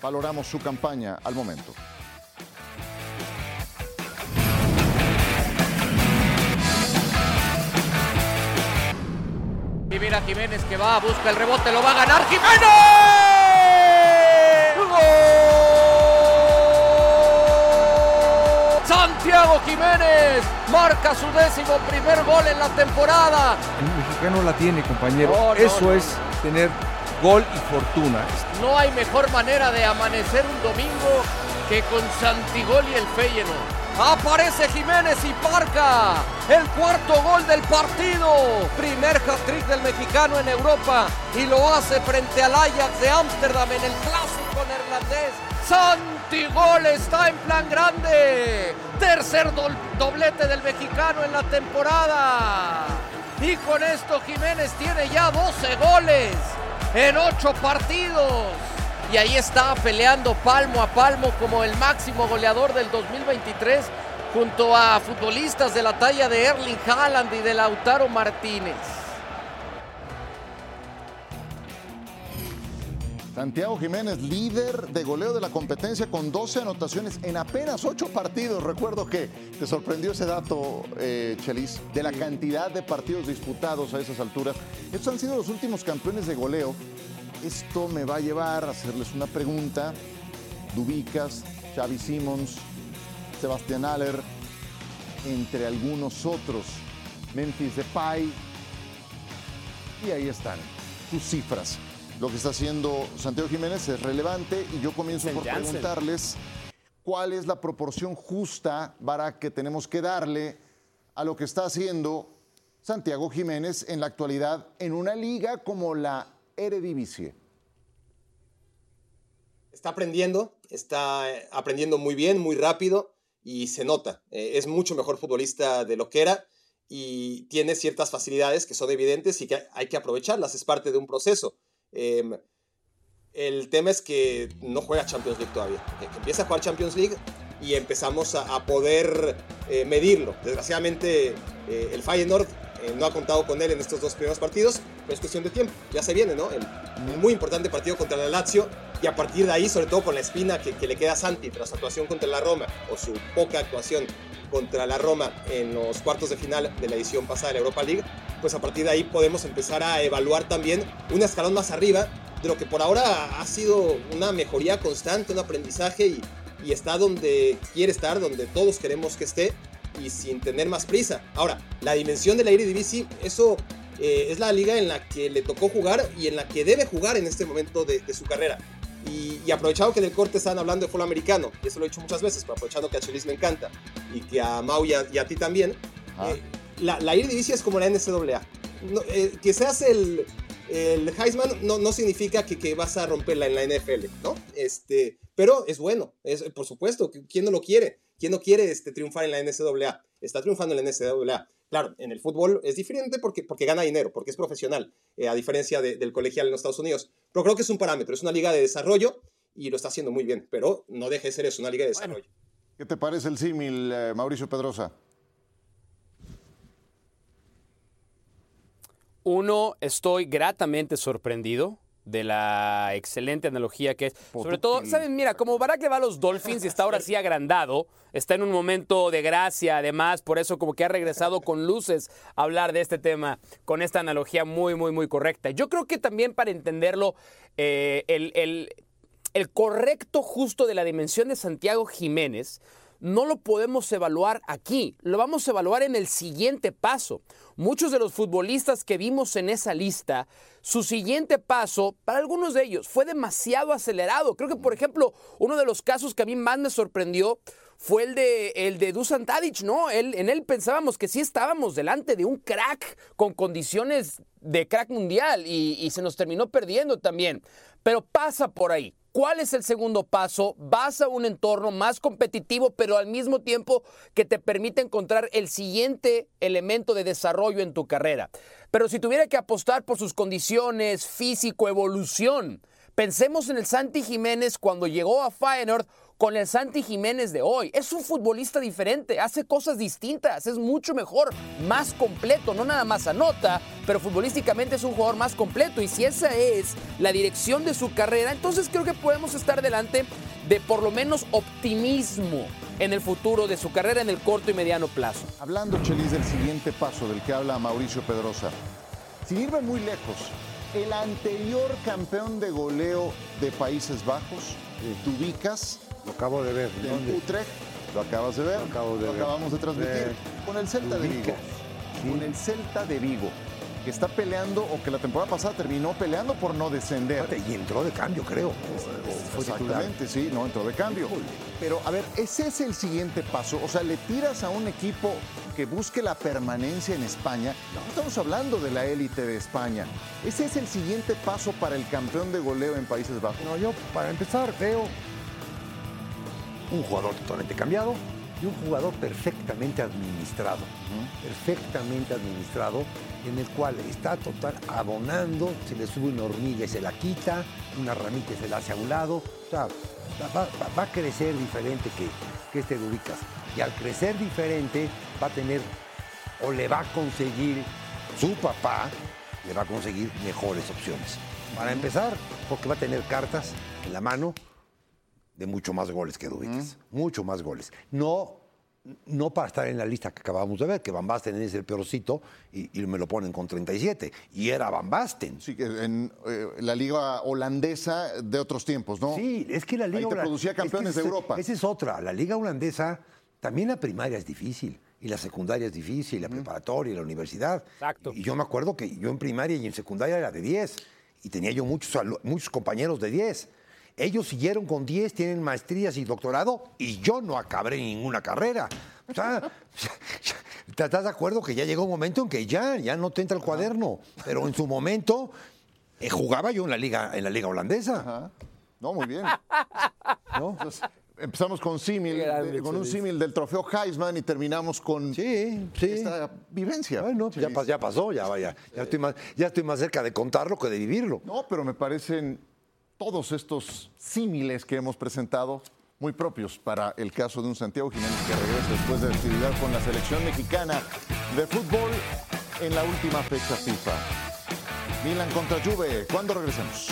Valoramos su campaña al momento. Y mira Jiménez que va, busca el rebote, lo va a ganar Jiménez. ¡Gol! Santiago Jiménez marca su décimo primer gol en la temporada. El mexicano la tiene, compañero. No, no, Eso no. es tener gol y fortuna. No hay mejor manera de amanecer un domingo que con Santigol y el Feyenoord. Aparece Jiménez y marca el cuarto gol del partido. Primer hat-trick del mexicano en Europa y lo hace frente al Ajax de Ámsterdam en el clásico neerlandés. Santigol está en plan grande. Tercer doblete del mexicano en la temporada. Y con esto Jiménez tiene ya 12 goles en 8 partidos. Y ahí está peleando palmo a palmo como el máximo goleador del 2023 junto a futbolistas de la talla de Erling Haaland y de Lautaro Martínez. Santiago Jiménez, líder de goleo de la competencia con 12 anotaciones en apenas 8 partidos. Recuerdo que te sorprendió ese dato, eh, Chelis, de la cantidad de partidos disputados a esas alturas. Estos han sido los últimos campeones de goleo. Esto me va a llevar a hacerles una pregunta. Dubicas, Xavi Simons, Sebastián Aller, entre algunos otros. Memphis Depay, y ahí están sus cifras. Lo que está haciendo Santiago Jiménez es relevante y yo comienzo por Janssen. preguntarles cuál es la proporción justa, Barak, que tenemos que darle a lo que está haciendo Santiago Jiménez en la actualidad en una liga como la Eredivisie. Está aprendiendo, está eh, aprendiendo muy bien, muy rápido y se nota. Eh, es mucho mejor futbolista de lo que era y tiene ciertas facilidades que son evidentes y que hay que aprovecharlas. Es parte de un proceso. Em, el tema es que no juega Champions League todavía. Que, que empieza a jugar Champions League y empezamos a, a poder eh, medirlo. Desgraciadamente, eh, el Feyenoord eh, no ha contado con él en estos dos primeros partidos, pero es cuestión de tiempo. Ya se viene, ¿no? El, el muy importante partido contra la Lazio y a partir de ahí, sobre todo con la espina que, que le queda a Santi tras su actuación contra la Roma o su poca actuación contra la Roma en los cuartos de final de la edición pasada de la Europa League, pues a partir de ahí podemos empezar a evaluar también un escalón más arriba de lo que por ahora ha sido una mejoría constante, un aprendizaje y, y está donde quiere estar, donde todos queremos que esté y sin tener más prisa. Ahora, la dimensión de la Eredivisie, eso eh, es la liga en la que le tocó jugar y en la que debe jugar en este momento de, de su carrera. Y, y aprovechado que en el corte están hablando de fútbol americano, y eso lo he dicho muchas veces, pero aprovechando que a Chelis me encanta y que a Mau y a, y a ti también, Ah. eh, la, la Eredivisie es como la NCAA. No, eh, que seas el, el Heisman no, no significa que, que vas a romperla en la NFL, ¿no? Este, pero es bueno, es, por supuesto, ¿quién no lo quiere? ¿Quién no quiere este, triunfar en la NCAA? Está triunfando en la NCAA. Claro, en el fútbol es diferente porque, porque gana dinero, porque es profesional, eh, a diferencia de- del colegial en los Estados Unidos. Pero creo que es un parámetro, es una liga de desarrollo y lo está haciendo muy bien, pero no deje de ser eso, una liga de desarrollo. ¿Qué te parece el símil, eh, Mauricio Pedrosa? Uno, estoy gratamente sorprendido de la excelente analogía que es. Sobre todo, ¿saben? Mira, como Barack le va a los Dolphins y está ahora sí agrandado, está en un momento de gracia, además, por eso como que ha regresado con luces a hablar de este tema, con esta analogía muy, muy, muy correcta. Yo creo que también para entenderlo, eh, el, el- el correcto justo de la dimensión de Santiago Jiménez no lo podemos evaluar aquí, lo vamos a evaluar en el siguiente paso. Muchos de los futbolistas que vimos en esa lista, su siguiente paso, para algunos de ellos, fue demasiado acelerado. Creo que, por ejemplo, uno de los casos que a mí más me sorprendió fue el de, el de Dusan Tadic, ¿no? Él, en él pensábamos que sí estábamos delante de un crack con condiciones de crack mundial y, y se nos terminó perdiendo también. Pero pasa por ahí, ¿Cuál es el segundo paso? Vas a un entorno más competitivo, pero al mismo tiempo que te permite encontrar el siguiente elemento de desarrollo en tu carrera. Pero si tuviera que apostar por sus condiciones, físico, evolución, pensemos en el Santi Jiménez cuando llegó a Feyenoord con el Santi Jiménez de hoy. Es un futbolista diferente, hace cosas distintas, es mucho mejor, más completo, no nada más anota, pero futbolísticamente es un jugador más completo. Y si esa es la dirección de su carrera, entonces creo que podemos estar delante de por lo menos optimismo en el futuro de su carrera en el corto y mediano plazo. Hablando, Chelis, del siguiente paso del que habla Mauricio Pedrosa. Sin irme muy lejos, el anterior campeón de goleo de Países Bajos, eh. Lo acabo de ver. En. Utrecht, lo acabas de ver, Lo acabo de ver. acabamos de transmitir, Eh, con el Celta de Vigo. Sí. Con el Celta de Vigo, que está peleando, o que la temporada pasada terminó peleando por no descender. Y entró de cambio, creo. O- o fue titular. Exactamente, sí, no entró de cambio. Pero a ver, ese es el siguiente paso. O sea, le tiras a un equipo que busque la permanencia en España. No estamos hablando de la élite de España. Ese es el siguiente paso para el campeón de goleo en Países Bajos. No, yo para empezar veo un jugador totalmente cambiado y un jugador perfectamente administrado. Perfectamente administrado, en el cual está total abonando, se le sube una hormiga y se la quita, una ramita y se la hace a un lado. O sea, va, va- va a crecer diferente que, que este de Ubicas. Y al crecer diferente va a tener o le va a conseguir su papá, le va a conseguir mejores opciones. Para empezar, porque va a tener cartas en la mano de mucho más goles que Dubicas. Mucho más goles. No, no para estar en la lista que acabamos de ver, que Van Basten es el peorcito y, y me lo ponen con 37. Y era Van Basten. Sí, que en eh, la liga holandesa de otros tiempos, ¿no? Sí, es que la liga Ahí te producía es que campeones esa- de Europa. Esa es otra. La liga holandesa, también la primaria es difícil. Y la secundaria es difícil, la preparatoria y la universidad. Exacto. Y yo me acuerdo que yo en primaria y en secundaria era de 10. Y tenía yo muchos, muchos compañeros de 10. Ellos siguieron con 10, tienen maestrías y doctorado, y yo no acabé ninguna carrera. O sea, ¿te estás de acuerdo que ya llegó un momento en que ya, ya no te entra el cuaderno? Pero en su momento eh, jugaba yo en la liga, en la liga holandesa. Ajá. No, muy bien. ¿no? Entonces, empezamos con símil, de- con un símil del trofeo Heisman y terminamos con Sí, sí. esta vivencia. Bueno, pues ya, ya pasó, ya vaya. Ya estoy, más, ya estoy más cerca de contarlo que de vivirlo. No, pero me parecen todos estos símiles que hemos presentado muy propios para el caso de un Santiago Jiménez que regresa después de actividad con la selección mexicana de fútbol en la última fecha FIFA. Milan contra Juve. ¿Cuándo regresemos?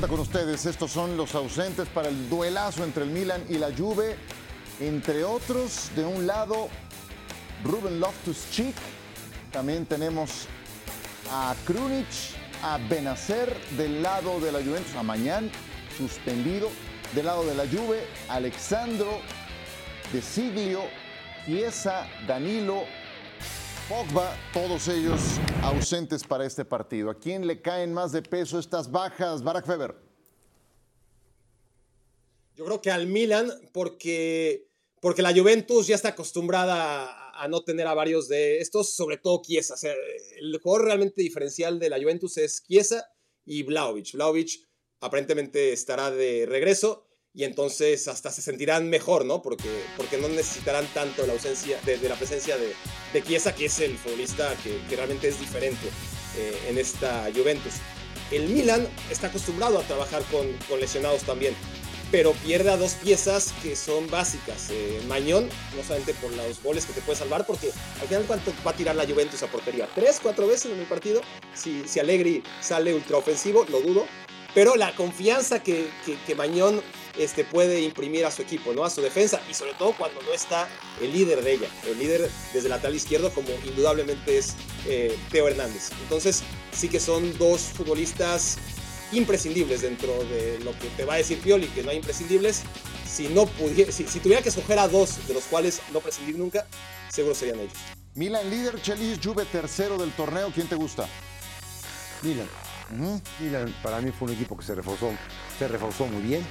De con ustedes, estos son los ausentes para el duelazo entre el Milan y la Juve. Entre otros, de un lado, Ruben Loftus-Cheek. También tenemos a Krunic, a Benacer del lado de la Juventus, a Mañán, suspendido. Del lado de la Juve, Alexandro, De Siglio, Danilo, Pogba, todos ellos ausentes para este partido. ¿A quién le caen más de peso estas bajas, Barack Feber? Yo creo que al Milan, porque, porque la Juventus ya está acostumbrada a, no tener a varios de estos, sobre todo Chiesa. El jugador realmente diferencial de la Juventus es Chiesa y Vlaovic. Vlaovic aparentemente estará de regreso y entonces hasta se sentirán mejor, ¿no? Porque, porque no necesitarán tanto la ausencia de, la presencia de, de Chiesa, que es el futbolista que, que realmente es diferente eh, en esta Juventus. El Milan está acostumbrado a trabajar con, con lesionados también pero pierde a dos piezas que son básicas. Eh, Mañón, no solamente por los goles que te puede salvar, porque al final, ¿cuánto va a tirar la Juventus a portería? ¿Tres, cuatro veces en el partido? Si, si Allegri sale ultraofensivo, lo dudo. Pero la confianza que, que, Mañón este, puede imprimir a su equipo, ¿no? a su defensa, y sobre todo cuando no está el líder de ella, el líder desde el lateral izquierdo, como indudablemente es eh, Teo Hernández. Entonces, sí que son dos futbolistas imprescindibles dentro de lo que te va a decir Pioli, que no hay imprescindibles. Si, no pudiera, si, si tuviera que escoger a dos de los cuales no prescindir nunca, seguro serían ellos. Milan líder, Chelis, Juve tercero del torneo. ¿Quién te gusta? Milan. Milan para mí fue un equipo que se reforzó, se reforzó muy bien.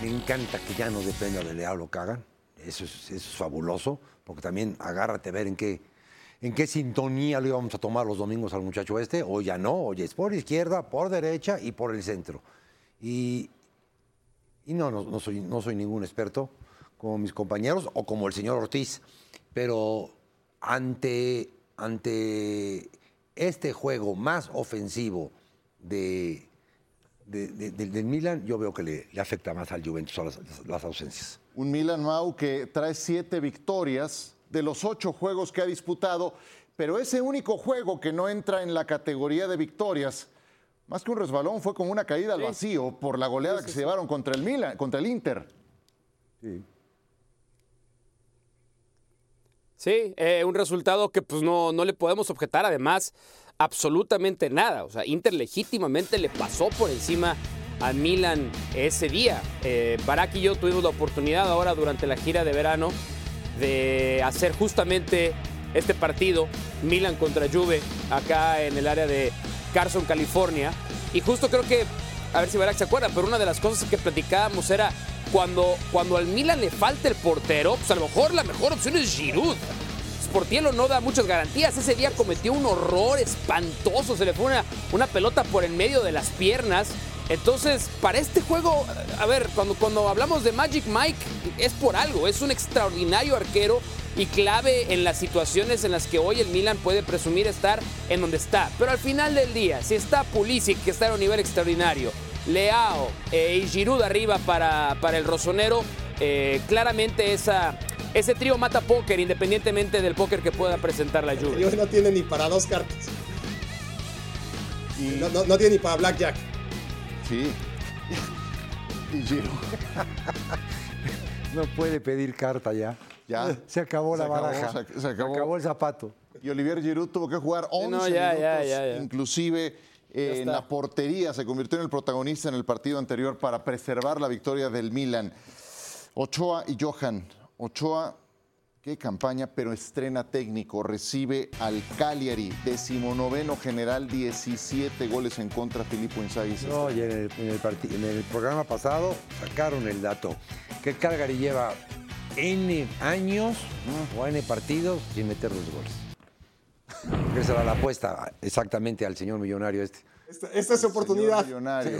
Me encanta que ya no dependa de Leao lo que hagan. Eso es, eso es fabuloso, porque también agárrate a ver en qué, en qué sintonía lo íbamos a tomar los domingos al muchacho este. Hoy ya no, hoy es por izquierda, por derecha y por el centro. Y, y no, no, soy, no soy ningún experto como mis compañeros o como el señor Ortiz, pero ante, ante este juego más ofensivo de, de- de- del- Milan, yo veo que le, afecta más al Juventus las ausencias. Un Milan Mau que trae siete victorias de los ocho juegos que ha disputado, pero ese único juego que no entra en la categoría de victorias, más que un resbalón, fue como una caída al vacío por la goleada que se llevaron contra el Milan, contra el Inter. Sí, eh, un resultado que pues no, no le podemos objetar además absolutamente nada. O sea, Inter legítimamente le pasó por encima a Milan ese día. Eh, Barak y yo tuvimos la oportunidad ahora durante la gira de verano de hacer justamente este partido, Milan contra Juve, acá en el área de Carson, California. Y justo creo que, a ver si Barak se acuerda, pero una de las cosas que platicábamos era cuando, cuando al Milan le falta el portero, pues a lo mejor la mejor opción es Giroud. Sportiello no da muchas garantías. Ese día cometió un horror espantoso. Se le fue una, una pelota por en medio de las piernas. Entonces, para este juego, a ver, cuando, cuando hablamos de Magic Mike, es por algo. Es un extraordinario arquero y clave en las situaciones en las que hoy el Milan puede presumir estar en donde está. Pero al final del día, si está Pulisic, que está en un nivel extraordinario, Leao eh, y Giroud arriba para, para el rosonero, eh, claramente esa, ese trío mata póker, independientemente del póker que pueda presentar la Y Juve. hoy no tiene ni para dos cartas. No, no- no tiene ni para Blackjack. Sí. Y Giroud. No puede pedir carta ya. Ya. Se acabó Se la acabó, baraja. se- se acabó. el zapato. Y Olivier Giroud tuvo que jugar 11 no, ya, minutos, ya, ya, ya. inclusive eh, en la portería. Se convirtió en el protagonista en el partido anterior para preservar la victoria del Milan. Ochoa y Johan. Ochoa, qué campaña, pero estrena técnico. Recibe al Cagliari, decimonoveno general, 17 goles en contra. Filippo Inzaghi. No, y en el, en el parti- en el programa pasado sacaron el dato que el Calgary lleva N años o N partidos sin meter los goles. Esa era la apuesta exactamente al señor millonario este. Esta, esta es su oportunidad.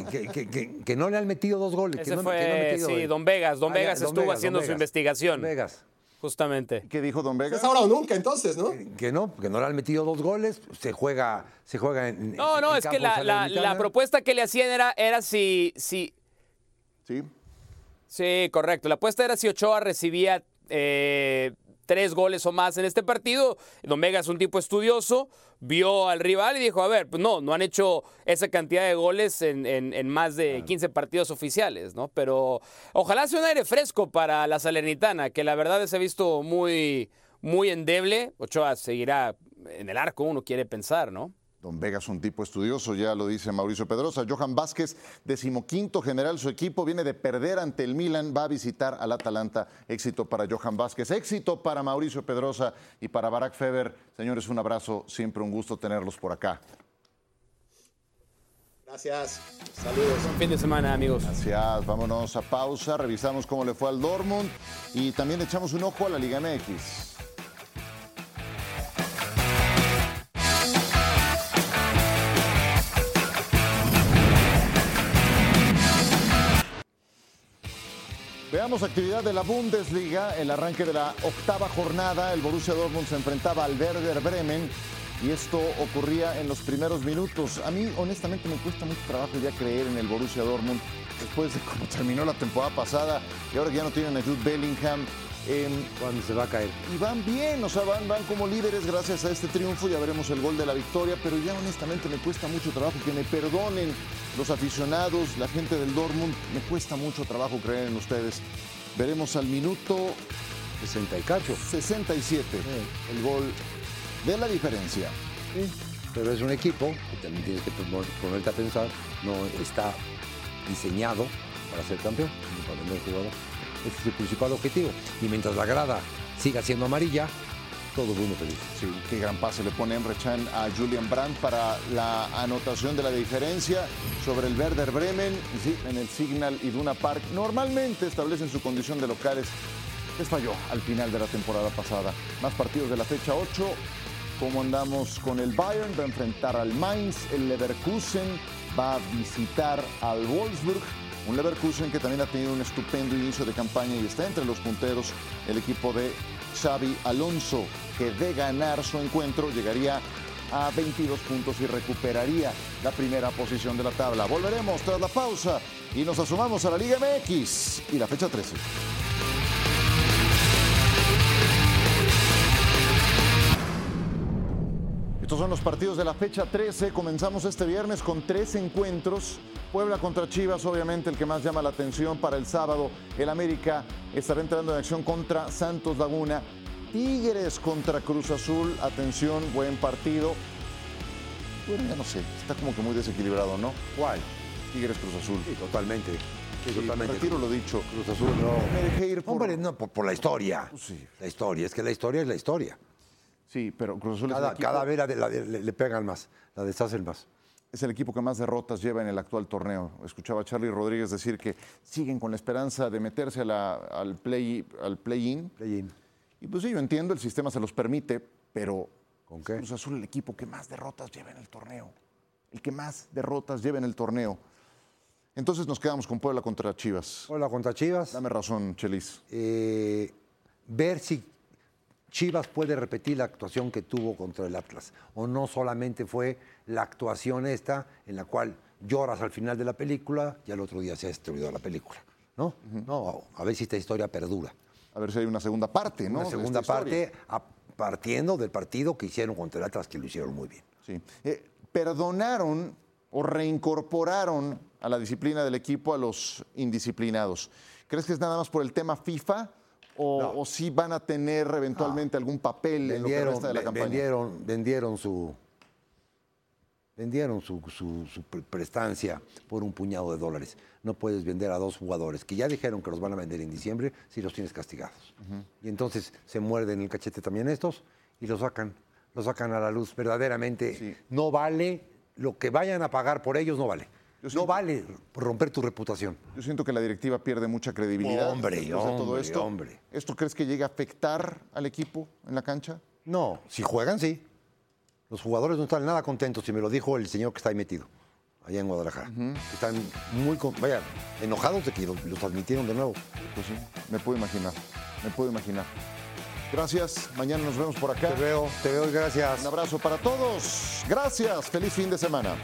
Que, que- que- que no le han metido dos goles. que Ese no- fue, que no ha metido sí. Don Vegas. Don Ah, ya, Vegas estuvo Vegas, haciendo Don su investigación. Don Vegas. Justamente. ¿Qué dijo Don Vegas? Es ahora o nunca, entonces, ¿no? Que no, que no le han metido dos goles. Se juega, se juega en. No, no, en es que la, la propuesta que le hacían era, era si, si, Sí. Sí, correcto. La apuesta era si Ochoa recibía eh, tres goles o más en este partido. Don Vega es un tipo estudioso, vio al rival y dijo, a ver, pues no, no han hecho esa cantidad de goles en, en- en más de 15 partidos oficiales, ¿no? Pero ojalá sea un aire fresco para la Salernitana, que la verdad se ha visto muy, muy endeble. Ochoa seguirá en el arco, uno quiere pensar, ¿no? Don Vega es un tipo estudioso, ya lo dice Mauricio Pedrosa. Johan Vázquez, decimoquinto general, su equipo viene de perder ante el Milan, va a visitar al Atalanta. Éxito para Johan Vázquez, éxito para Mauricio Pedrosa y para Barack Feber. Señores, un abrazo, siempre un gusto tenerlos por acá. Gracias. Saludos. Fin de semana, amigos. Gracias, vámonos a pausa, revisamos cómo le fue al Dortmund y también echamos un ojo a la Liga MX. Veamos actividad de la Bundesliga, el arranque de la octava jornada, el Borussia Dortmund se enfrentaba al Werder Bremen y esto ocurría en los primeros minutos. A mí honestamente me cuesta mucho trabajo ya creer en el Borussia Dortmund después de cómo terminó la temporada pasada y ahora que ya no tienen a Jude Bellingham. ¿Cuándo se va a caer? y van bien, o sea, van, van como líderes gracias a este triunfo, ya veremos el gol de la victoria, pero ya honestamente me cuesta mucho trabajo que me perdonen los aficionados, la gente del Dortmund, me cuesta mucho trabajo creer en ustedes. Veremos al minuto 60 y cacho. 67 el gol de la diferencia. Sí, pero es un equipo que también tienes que pon- ponerte a pensar, no está diseñado para ser campeón, para vender jugador. Ese es el principal objetivo. Y mientras la grada siga siendo amarilla, todo el mundo feliz. Sí, qué gran pase le pone Emre Can a Julian Brandt para la anotación de la diferencia sobre el Werder Bremen. En el Signal Iduna Park normalmente establecen su condición de locales, les falló al final de la temporada pasada. Más partidos de la fecha 8. ¿Cómo andamos con el Bayern? Va a enfrentar al Mainz. El Leverkusen va a visitar al Wolfsburg. Un Leverkusen que también ha tenido un estupendo inicio de campaña y está entre los punteros el equipo de Xavi Alonso, que de ganar su encuentro llegaría a 22 puntos y recuperaría la primera posición de la tabla. Volveremos tras la pausa y nos asomamos a la Liga MX y la fecha 13. Estos son los partidos de la fecha 13. Comenzamos este viernes con tres encuentros. Puebla contra Chivas, obviamente el que más llama la atención para el sábado. El América estará entrando en acción contra Santos Laguna. Tigres contra Cruz Azul. Atención, buen partido. Bueno, ya no sé, está como que muy desequilibrado, ¿no? ¿Cuál? Tigres Cruz Azul. Sí, totalmente. Sí, totalmente. retiro lo dicho. Cruz Azul no. Me dejé ir por... Hombre, no, por, por la historia. Sí. La historia, es que la historia es la historia. Sí, pero Cruz Azul es, Cada, el equipo, cada vez la de- la de- le, le pegan más, la deshacen más. es el equipo que más derrotas lleva en el actual torneo. Escuchaba a Charlie Rodríguez decir que siguen con la esperanza de meterse a la- al play al play-in. Y pues sí, yo entiendo, el sistema se los permite, pero ¿Con qué? Cruz Azul el equipo que más derrotas lleva en el torneo. El que más derrotas lleva en el torneo. Entonces nos quedamos con Puebla contra Chivas. Hola contra Chivas. Dame razón, Chelis. eh, ver si Chivas puede repetir la actuación que tuvo contra el Atlas. O no solamente fue la actuación esta en la cual lloras al final de la película y al otro día se ha destruido la película. ¿No? No, a ver si esta historia perdura. A ver si hay una segunda parte, ¿no? Una segunda parte a- partiendo del partido que hicieron contra el Atlas, que lo hicieron muy bien. Sí. Eh, perdonaron o reincorporaron a la disciplina del equipo a los indisciplinados. ¿Crees que es nada más por el tema FIFA o, No. o sí van a tener eventualmente algún papel en lo que resta de la campaña? vendieron, vendieron su vendieron su, su- su pre- prestancia por un puñado de dólares. No puedes vender a dos jugadores que ya dijeron que los van a vender en diciembre si los tienes castigados. Y entonces se muerden el cachete también estos y los sacan, los sacan a la luz. Verdaderamente Sí. no vale lo que vayan a pagar por ellos, no vale. No vale romper tu reputación. Yo siento que la directiva pierde mucha credibilidad. Hombre, todo hombre, esto. hombre. ¿Esto crees que llega a afectar al equipo en la cancha? No, si juegan, sí. Los jugadores no están nada contentos, y me lo dijo el señor que está ahí metido, allá en Guadalajara. Están muy, con- vaya, enojados de que los, los admitieron de nuevo. Pues sí, me puedo imaginar. Me puedo imaginar. Gracias. Mañana nos vemos por acá. Te veo, te veo y gracias. Un abrazo para todos. Gracias. Feliz fin de semana.